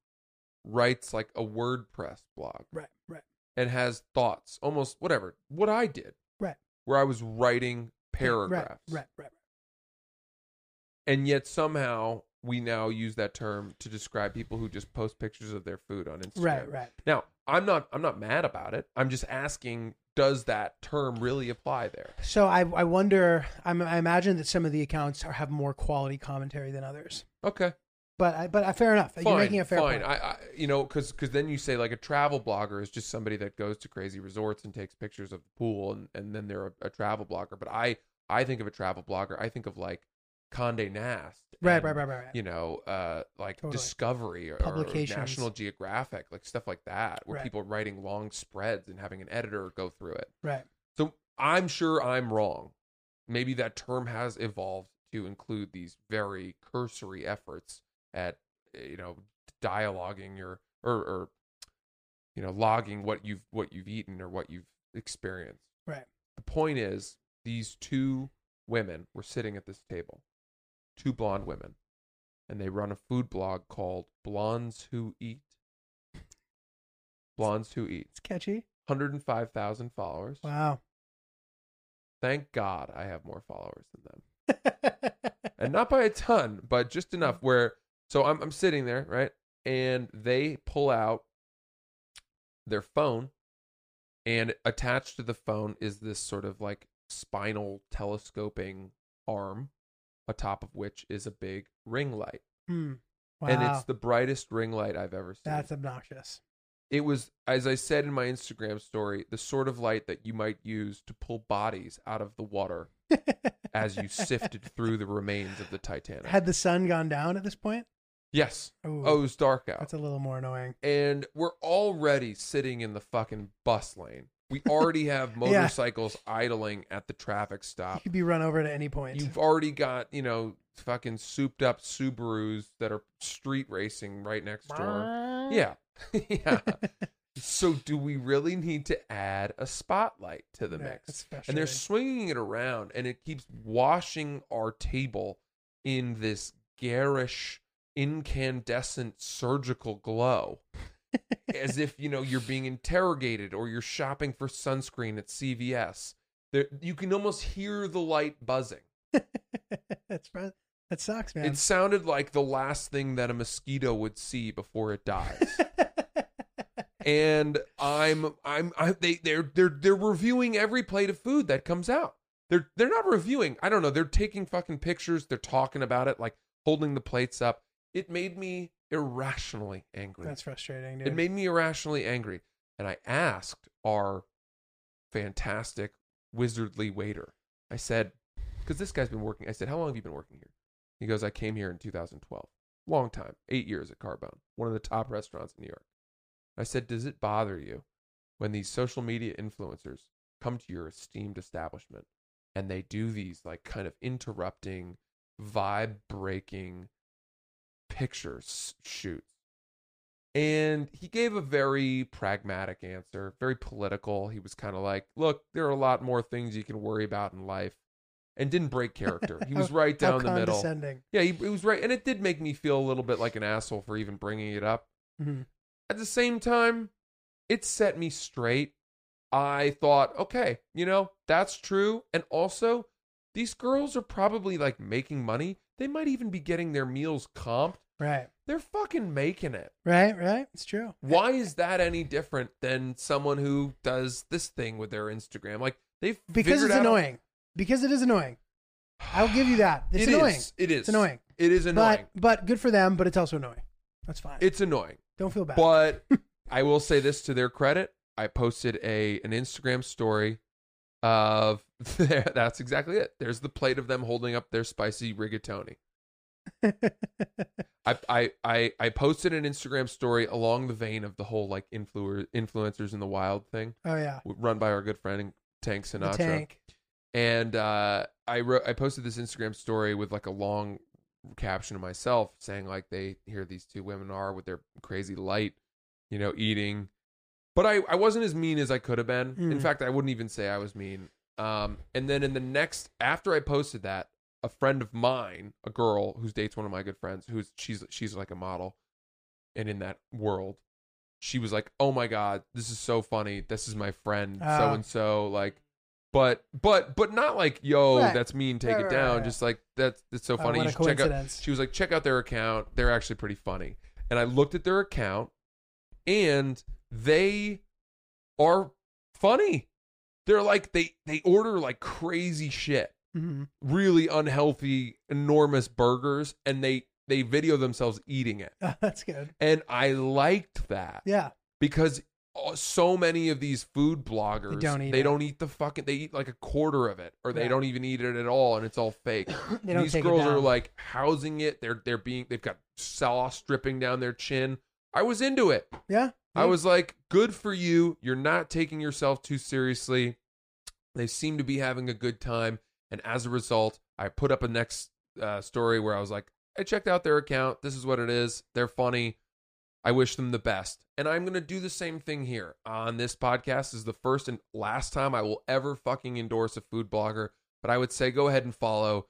writes like a WordPress blog Right. Right. and has thoughts, almost whatever. What I did, Right. where I was writing paragraphs. Right. Right. Right. And yet somehow we now use that term to describe people who just post pictures of their food on Instagram. Right. Right. Now, I'm not I'm not mad about it. I'm just asking does that term really apply there? So I I wonder. I'm, I imagine that some of the accounts are, have more quality commentary than others. Okay. But I, but uh, fair enough. Fine, You're making a fair fine. point. I, I, you know, because because then you say like a travel blogger is just somebody that goes to crazy resorts and takes pictures of the pool, and, and then they're a, a travel blogger. But I, I think of a travel blogger. I think of like Condé Nast, Right, and, right, right, right, right. You know, uh, like Totally. Discovery or, or National Geographic, like stuff like that, where Right. people are writing long spreads and having an editor go through it. right. So I'm sure I'm wrong. Maybe that term has evolved to include these very cursory efforts at eh, you know dialoguing your or, or you know logging what you've what you've eaten or what you've experienced. Right. The point is these two women were sitting at this table, two blonde women, and they run a food blog called Blondes Who Eat. Blondes Who Eat. It's catchy. 105,000 followers. Wow. Thank God I have more followers than them. And not by a ton, but just enough mm. where so I'm I'm sitting there, right? And they pull out their phone and attached to the phone is this sort of like spinal telescoping arm atop of which is a big ring light. Hmm. Wow. And it's the brightest ring light I've ever seen. That's obnoxious. it was as i said in my instagram story the sort of light that you might use to pull bodies out of the water as you sifted through the remains of the titanic Had the sun gone down at this point? yes Ooh, oh it was dark out that's a little more annoying. and we're already sitting in the fucking bus lane we already have motorcycles idling at the traffic stop. You could be run over at any point. you've already got you know fucking souped up subarus that are street racing right next door. Yeah. Yeah. So do we really need to add a spotlight to the Yeah, mix? That's and they're swinging it around and it keeps washing our table in this garish incandescent surgical glow as if you know you're being interrogated or you're shopping for sunscreen at cvs there, you can almost hear the light buzzing that's fr- that sucks, man. it sounded like the last thing that a mosquito would see before it dies and I'm I'm I, they they're they're they're reviewing every plate of food that comes out. They're they're not reviewing. I don't know. They're taking fucking pictures. They're talking about it, like holding the plates up. It made me irrationally angry. That's frustrating, dude. it made me irrationally angry, and I asked our fantastic wizardly waiter. I said, because this guy's been working. I said, how long have you been working here? He goes, I came here in 2012. Long time, eight years at Carbone, one of the top restaurants in New York. I said, Does it bother you when these social media influencers come to your esteemed establishment and they do these like kind of interrupting, vibe breaking pictures shoots? And he gave a very pragmatic answer, very political. He was kind of like, Look, there are a lot more things you can worry about in life. And didn't break character. He was right down the middle. Yeah, he, he was right. And it did make me feel a little bit like an asshole for even bringing it up. Mhm. At the same time, it set me straight I thought, okay, you know, that's true. And also, these girls are probably like making money. They might even be getting their meals comped. Right. They're fucking making it. Right. Right. It's true. Why is that any different than someone who does this thing with their Instagram? Like they've Because it's out- annoying. Because it is annoying. I'll give you that. It's It annoying. is. It is. It's annoying. It is annoying. But but good for them. But it's also annoying. That's fine. it's annoying. Don't feel bad. But I will say this to their credit: I posted a an Instagram story of that's exactly it. There's the plate of them holding up their spicy rigatoni. I, I I I posted an Instagram story along the vein of the whole like influer, influencers in the wild thing, oh yeah. run by our good friend Tank Sinatra. tank. and uh, I wrote, I posted this Instagram story with like a long caption of myself saying like they here these two women are with their crazy light, you know, eating. But I, I wasn't as mean as I could have been. In Mm. fact, I wouldn't even say I was mean. Um, and then in the next after I posted that, a friend of mine, a girl who dates one of my good friends, who's she's she's like a model, and in that world, she was like, "Oh my god, this is so funny. This is my friend so and so." Like, but but but not like, "Yo, Right. that's mean. Take Right, it down." right, Just like that's that's so Oh, funny. what you should check out. She was like, "Check out their account. They're actually pretty funny." And I looked at their account, and they are funny. They're like they they order like crazy shit Mhm. really unhealthy, enormous burgers, and they they video themselves eating it. That's good. And I liked that Yeah. because uh, so many of these food bloggers don't eat they it. don't eat the fucking they eat like a quarter of it or they Right. don't even eat it at all and it's all fake. They don't these girls are like housing it. They're they're being they've got sauce dripping down their chin. I was into it. Yeah. I was like, good for you. You're not taking yourself too seriously. They seem to be having a good time. And as a result, I put up a next uh, story where I was like, I checked out their account. This is what it is. They're funny. I wish them the best. And I'm going to do the same thing here on this podcast. This is the first and last time I will ever fucking endorse a food blogger. But I would say go ahead and follow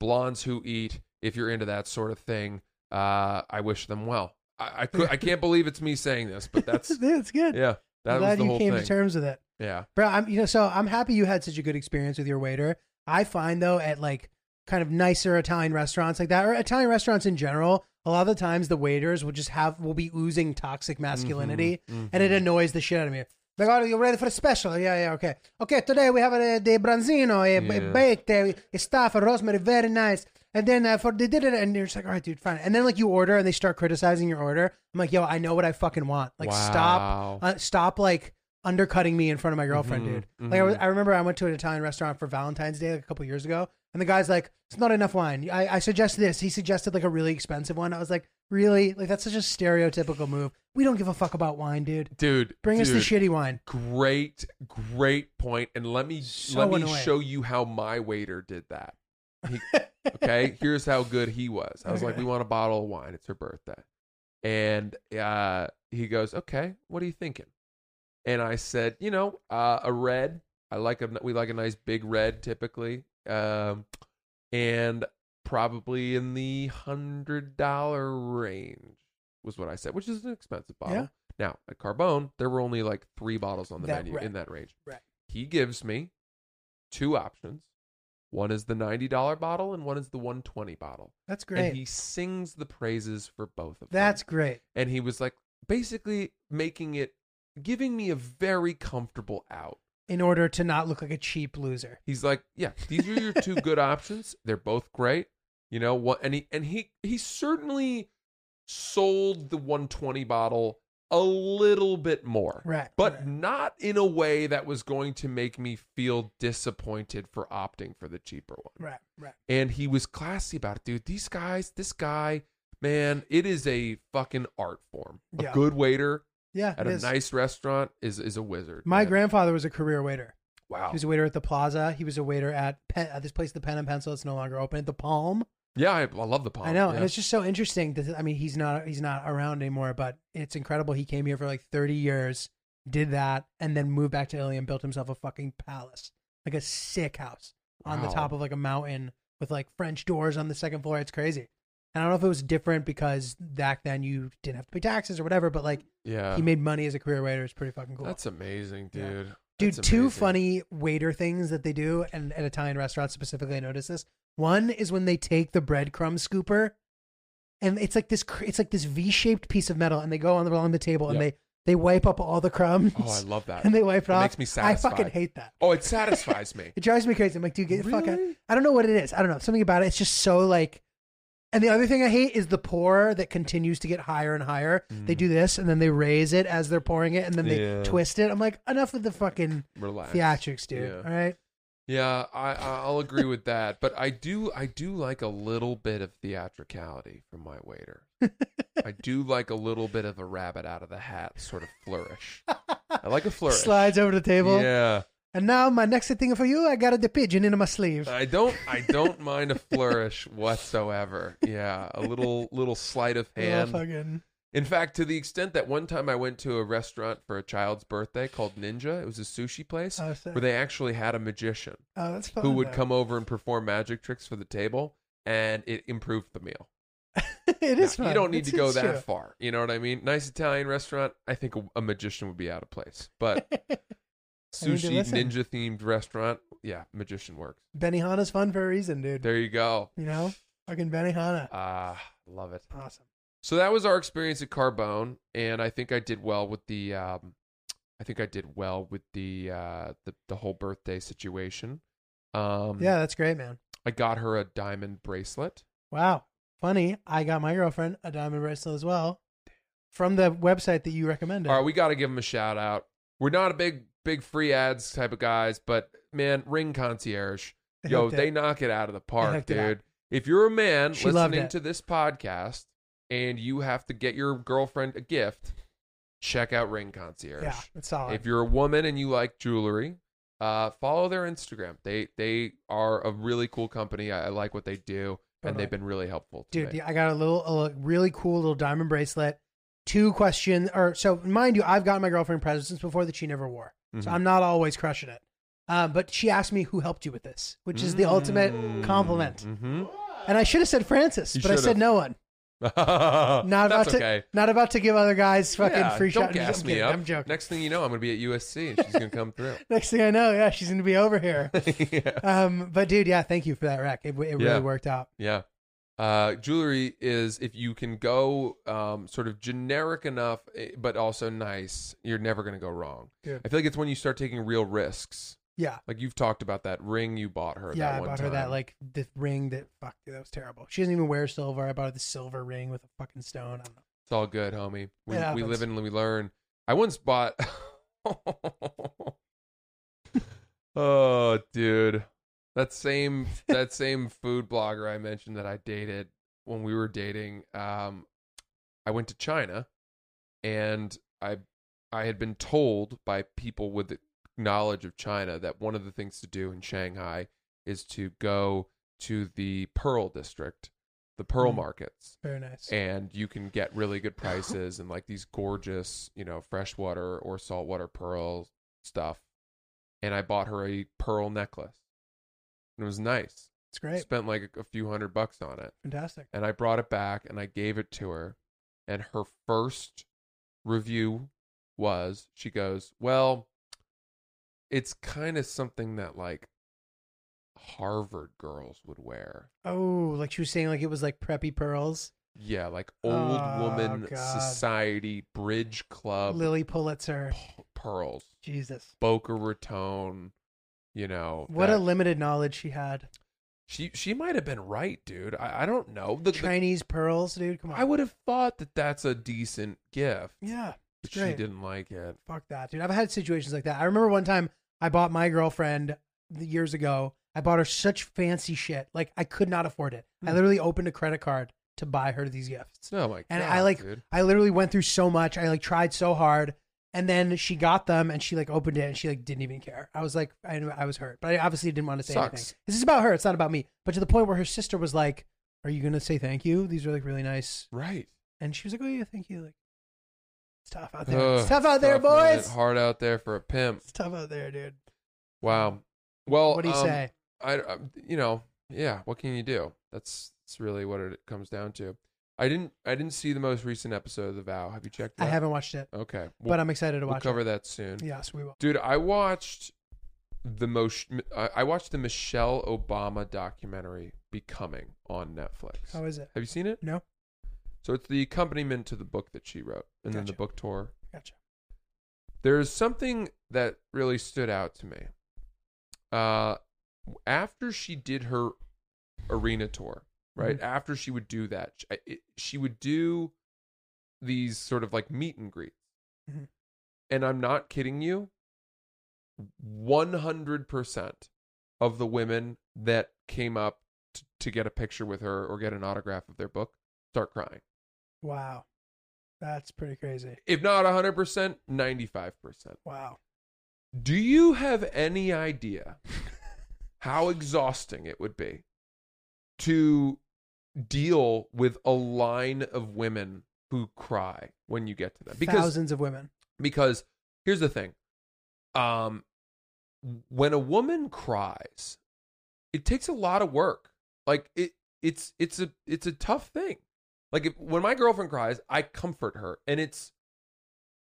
Blondes Who Eat if you're into that sort of thing. Uh, I wish them well. I, I, could, I can't believe it's me saying this, but that's that's good. yeah, that I'm was glad the you whole came thing. to terms with it. Yeah, Bro, I'm you know, so I'm happy you had such a good experience with your waiter. I find though at like kind of nicer Italian restaurants like that, or Italian restaurants in general, a lot of the times the waiters will just have will be oozing toxic masculinity, Mm-hmm, and it annoys the shit out of me. Like, oh, you ready for a special? Yeah, yeah, okay. Okay, today we have a, the branzino, a, a baked, a, a stuff, a rosemary, very nice. And then uh, for they did it, and you're just like, all right, dude, fine. And then like you order, and they start criticizing your order. I'm like, yo, I know what I fucking want. Like, stop, uh, stop, like undercutting me in front of my girlfriend, Mhm, dude. Like I, was, mhm. I remember I went to an Italian restaurant for Valentine's Day like a couple years ago, and the guy's like, "It's not enough wine. I, I suggest this." He suggested like a really expensive one. I was like, "Really? Like that's such a stereotypical move. We don't give a fuck about wine, dude. dude. Bring us the dude, shitty wine." Great, great point. And let me So let me annoying. show you how my waiter did that. He, okay, here's how good he was. I was like, we want a bottle of wine. It's her birthday, and uh, he goes, okay, what are you thinking? And I said, you know, uh, a red. I like a we like a nice big red typically, um, and probably in the hundred dollar range was what I said, which is an expensive bottle. Yeah. Now at Carbone, there were only like three bottles on the That- menu right. in that range. Right. He gives me two options. One is the ninety dollar bottle, and one is the one twenty bottle. That's great. And he sings the praises for both of them. That's great. and he was like basically making it, giving me a very comfortable out. In order to not look like a cheap loser. He's like, yeah, these are your two good options. They're both great. You know what? And he and he he certainly sold the 120 bottle a little bit more, Right. but right. not in a way that was going to make me feel disappointed for opting for the cheaper one. right. Right. And he was classy about it, dude. These guys, this guy, man, it is a fucking art form. A Yeah. good waiter Yeah. at a is. nice restaurant is is a wizard. My man. grandfather was a career waiter. wow. He was a waiter at the Plaza. He was a waiter at, Pen, at uh, this place, the Pen and Pencil. It's no longer open. At the Palm. Yeah, I, I love the palm. I know, yeah. and it's just so interesting. That, I mean, he's not he's not around anymore, but it's incredible. He came here for like thirty years, did that, and then moved back to Italy and built himself a fucking palace, like a sick house on the top of like a mountain with like French doors on the second floor. It's crazy. And I don't know if it was different because back then you didn't have to pay taxes or whatever, but like yeah. he made money as a career waiter. It's pretty fucking cool. That's amazing, Yeah. dude. Dude, That's two amazing. funny waiter things that they do, and at Italian restaurants specifically, I noticed this. One is when they take the breadcrumb scooper, and it's like this it's like this V-shaped piece of metal, and they go on the, along the table, and Yep. they they wipe up all the crumbs. Oh, I love that. and they wipe it It off. makes me satisfied. I fucking hate that. Oh, it satisfies me. It drives me crazy. I'm like, dude, get the fuck out. I don't know what it is. I don't know. Something about it. It's just so like. And the other thing I hate is the pour that continues to get higher and higher. They do this and then they raise it as they're pouring it and then they Mm. Yeah. twist it. I'm like, enough of the fucking Relax. theatrics, dude. Yeah. All right. Yeah, I I'll agree with that, but I do I do like a little bit of theatricality from my waiter. I do like a little bit of a rabbit out of the hat sort of flourish. I like a flourish. Slides over the table. Yeah, And now my next thing for you, I got the pigeon in my sleeve. I don't I don't mind a flourish whatsoever. Yeah, a little little sleight of hand. fucking- In fact, to the extent that one time I went to a restaurant for a child's birthday called Ninja. It was a sushi place Oh, where they actually had a magician oh, that's fun. who would though. come over and perform magic tricks for the table, and it improved the meal. it is Now, fun. You don't need It's- to go that true. far. You know what I mean? Nice Italian restaurant. I think a, a magician would be out of place, but I need to sushi ninja themed restaurant, yeah, magician works. Benihana's fun for a reason, dude. There you go. You know, fucking Benihana. Ah, love it. Awesome. So that was our experience at Carbone, and I think I did well with the. Um, I think I did well with the uh, the the whole birthday situation. Um, Yeah, that's great, man. I got her a diamond bracelet. Wow. Funny. I got my girlfriend a diamond bracelet as well from the website that you recommended. All right, we got to give them a shout out. We're not a big big free ads type of guys, but man, Ring Concierge, yo, they knock it out of the park, hooked it up. dude. If you're a man She listening to this podcast and you have to get your girlfriend a gift, check out Ring Concierge. Yeah, it's solid. If you're a woman and you like jewelry, uh, follow their Instagram. They they are a really cool company. I, I like what they do, and they've been really helpful. To Dude, me. I got a little, a really cool little diamond bracelet. Two questions, or so mind you, I've gotten my girlfriend presents before that she never wore, so Mhm. I'm not always crushing it. Um, but she asked me who helped you with this, which is the ultimate compliment. Mm-hmm. And I should have said Francis, You but I said no one. Not about to, okay. not about to give other guys fucking Yeah, free don't shot. gas I'm me kidding, up. I'm joking. Next thing you know, I'm going to be at USC and she's going to come through. Next thing I know, yeah, she's gonna be over here. yeah. Um, but dude, yeah, thank you for that rec. It, it really Yeah. worked out. Yeah. Uh, jewelry is if you can go um, sort of generic enough, eh, but also nice, you're never going to go wrong. I feel like it's when you start taking real risks. Yeah, Like you've talked about that ring you bought her. yeah. that I bought her that like the ring that fuck, dude, that was terrible. She doesn't even wear silver. I bought her the silver ring with a fucking stone. I don't know. It's all good, homie. We we live and we learn. I once bought. oh, dude, that same that same food blogger I mentioned that I dated when we were dating. Um, I went to China, and I I had been told by people with knowledge of China that one of the things to do in Shanghai is to go to the Pearl District, the Pearl Mm. markets Very nice. and you can get really good prices and like these gorgeous, you know, freshwater or saltwater pearl stuff. And I bought her a pearl necklace. And it was nice. it's great. Spent like a few hundred bucks on it. Fantastic. And I brought it back and I gave it to her. And her first review was she goes, Well, it's kind of something that like Harvard girls would wear. Oh, like she was saying, like it was like preppy pearls. Yeah, like old Oh, woman God. society bridge club Lilly Pulitzer. p- pearls, Jesus. Boca Raton. You know What that- a limited knowledge she had. she she might have been right, dude. I, I don't know. The, the- Chinese pearls, dude. Come on. I would have thought that that's a decent gift. Yeah. It's she great. didn't like it. Fuck that, dude. I've had situations like that. I remember one time I bought my girlfriend the- years ago. I bought her such fancy shit. Like I could not afford it. I Hmm. literally opened a credit card to buy her these gifts. Oh my god! And I like dude. I literally went through so much. I like tried so hard. And then she got them and she like opened it and she like didn't even care. I was like I I was hurt. But I obviously didn't want to say Sucks. anything. This is about her, it's not about me. But to the point where her sister was like, Are you gonna say thank you? These are like really nice right. and she was like, Oh yeah, thank you. Like it's tough out there. Ugh, it's tough out there, tough, man. boys. Hard out there for a pimp. It's tough out there, dude. Wow. Well, what do you um, say? I, I, you know, yeah. What can you do? That's that's really what it comes down to. I didn't. I didn't see the most recent episode of The Vow. Have you checked? I haven't watched it, Okay, but I'm excited to watch. It. We'll cover it. that soon. Yes, we will. Dude, I watched the most. I watched the Michelle Obama documentary "Becoming" on Netflix. How is it? Have you seen it? No. So it's the accompaniment to the book that she wrote, and then the book tour. Gotcha. There's something that really stood out to me. Uh, after she did her arena tour, right? Mhm. After she would do that, sh- I- it, she would do these sort of like meet and greets. Mhm. And I'm not kidding you. 100% of the women that came up t- to get a picture with her or get an autograph of their book start crying. Wow, that's pretty crazy. If not 100%, 95%. Wow. Do you have any idea how exhausting it would be to deal with a line of women who cry when you get to them? Because Thousands of women. because here's the thing. Um when a woman cries, it takes a lot of work. Like it it's it's a it's a tough thing. Like if when my girlfriend cries, I comfort her and it's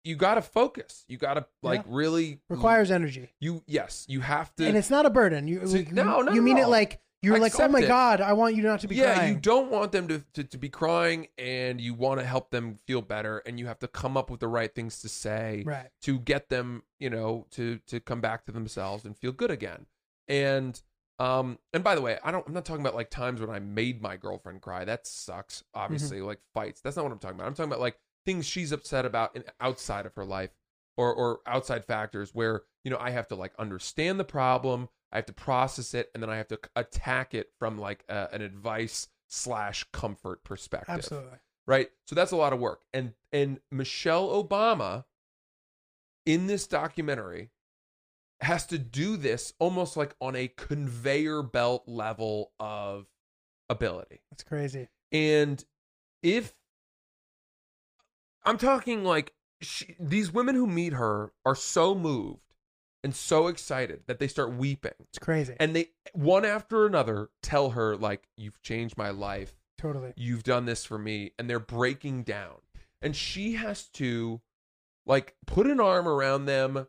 you got to focus. You got to like Yeah. really Requires energy, you yes, you have to and it's not a burden. You no, not you mean it like you're like, oh my it. god, I want you not to be yeah, crying. you don't want them to, to, to be crying and you want to help them feel better and you have to come up with the right things to say Right. to get them, you know, to to come back to themselves and feel good again. And um and by the way, I don't I'm not talking about like times when I made my girlfriend cry. That sucks, obviously, like fights. That's not what I'm talking about. I'm talking about like things she's upset about in, outside of her life or or outside factors where, you know, I have to like understand the problem, I have to process it and then I have to attack it from like a, an advice slash comfort perspective Absolutely. right so that's a lot of work and and michelle obama in this documentary has to do this almost like on a conveyor belt level of ability That's crazy. and if i'm talking like she, these women who meet her are so moved and so excited that they start weeping It's crazy. and they one after another tell her like you've changed my life totally. you've done this for me and they're breaking down and she has to like put an arm around them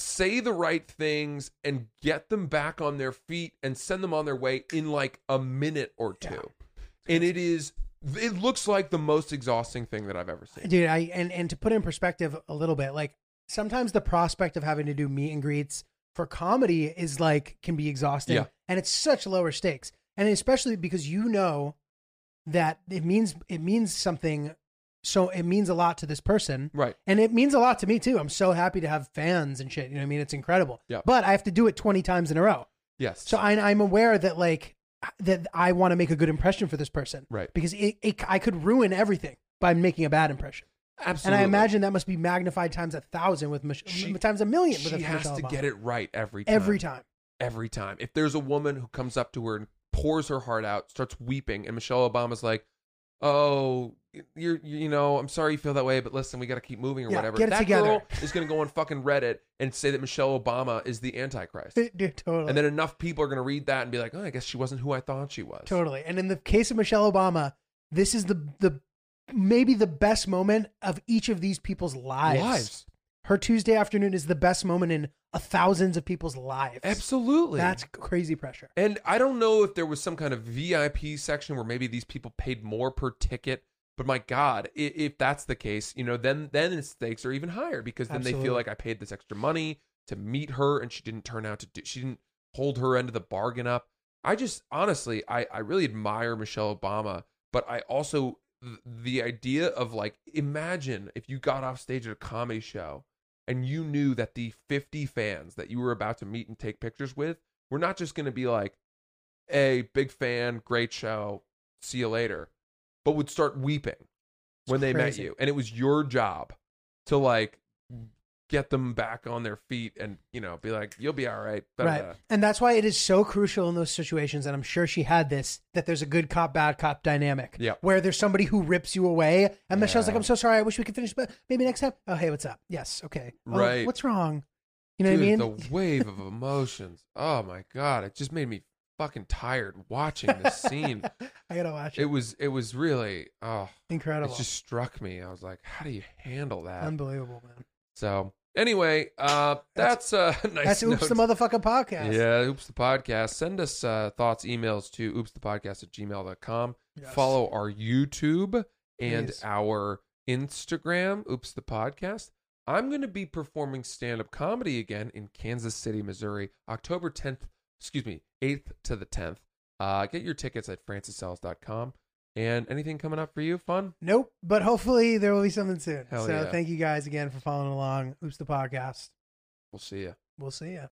say the right things and get them back on their feet and send them on their way in like a minute or two. Yeah. and it is it looks like the most exhausting thing that i've ever seen. Dude, I and and to put in perspective a little bit, like sometimes the prospect of having to do meet and greets for comedy is like can be exhausting, Yeah. and it's such lower stakes, and especially because you know that it means it means something, so it means a lot to this person, right and it means a lot to me too. I'm so happy to have fans and shit. You know what I mean? It's incredible. Yeah. But I have to do it 20 times in a row. yes So I, I'm aware that like that I want to make a good impression for this person, Right. Because it, it I could ruin everything by making a bad impression. absolutely And I imagine that must be magnified times a thousand with Mich- She- times a million. she with has Michelle to Obama. get it right every time every time. every time. If there's a woman who comes up to her and pours her heart out, starts weeping, and Michelle Obama's like, "Oh, you're you know, I'm sorry you feel that way, but listen, we got to keep moving or Yeah, whatever." get it that together. girl is going to go on fucking Reddit and say that Michelle Obama is the Antichrist, Dude, totally. and then enough people are going to read that and be like, "Oh, I guess she wasn't who I thought she was." Totally. And in the case of Michelle Obama, this is the the maybe the best moment of each of these people's lives. Lives. Her Tuesday afternoon is the best moment in a thousands of people's lives. Absolutely. That's crazy pressure. And I don't know if there was some kind of VIP section where maybe these people paid more per ticket. But my God, if that's the case, you know, then then the stakes are even higher because then they feel like I paid this extra money to meet her, and she didn't turn out to do. She didn't hold her end of the bargain up. I just honestly, I I really admire Michelle Obama, but I also the idea of like imagine if you got off stage at a comedy show and you knew that the 50 fans that you were about to meet and take pictures with were not just going to be like, "Hey, big fan, great show, see you later," but would start weeping when they met crazy. you, and it was your job to like get them back on their feet and you know be like, "You'll be all right." da, da, Right. da. And that's why it is so crucial in those situations. And I'm sure she had this that there's a good cop, bad cop dynamic. Yeah. Where there's somebody who rips you away. And Michelle's like, I'm so sorry. I wish we could finish, but maybe next time. Oh, hey, what's up? Yes. Okay. Oh, Right. What's wrong? You know Dude, what I mean? the wave of emotions. Oh my god, it just made me fucking tired watching this scene. I gotta watch it. It was it was really oh Incredible. it just struck me. I was like, how do you handle that? Unbelievable, man. So anyway, uh that's, uh nice. That's Oops the note. Motherfucking Podcast. Yeah, oops the podcast. Send us uh thoughts, emails to oops the podcast at gmail.com. Yes. Follow our YouTube and Please. our Instagram, oops the podcast. I'm going to be performing stand up comedy again in Kansas City, Missouri, October 10th, excuse me, 8th to the 10th. Uh, get your tickets at francisellis.com. And anything coming up for you? Fun? Nope, but hopefully there will be something soon. Hell so yeah. thank you guys again for following along. Oops the Podcast. We'll see you. We'll see ya.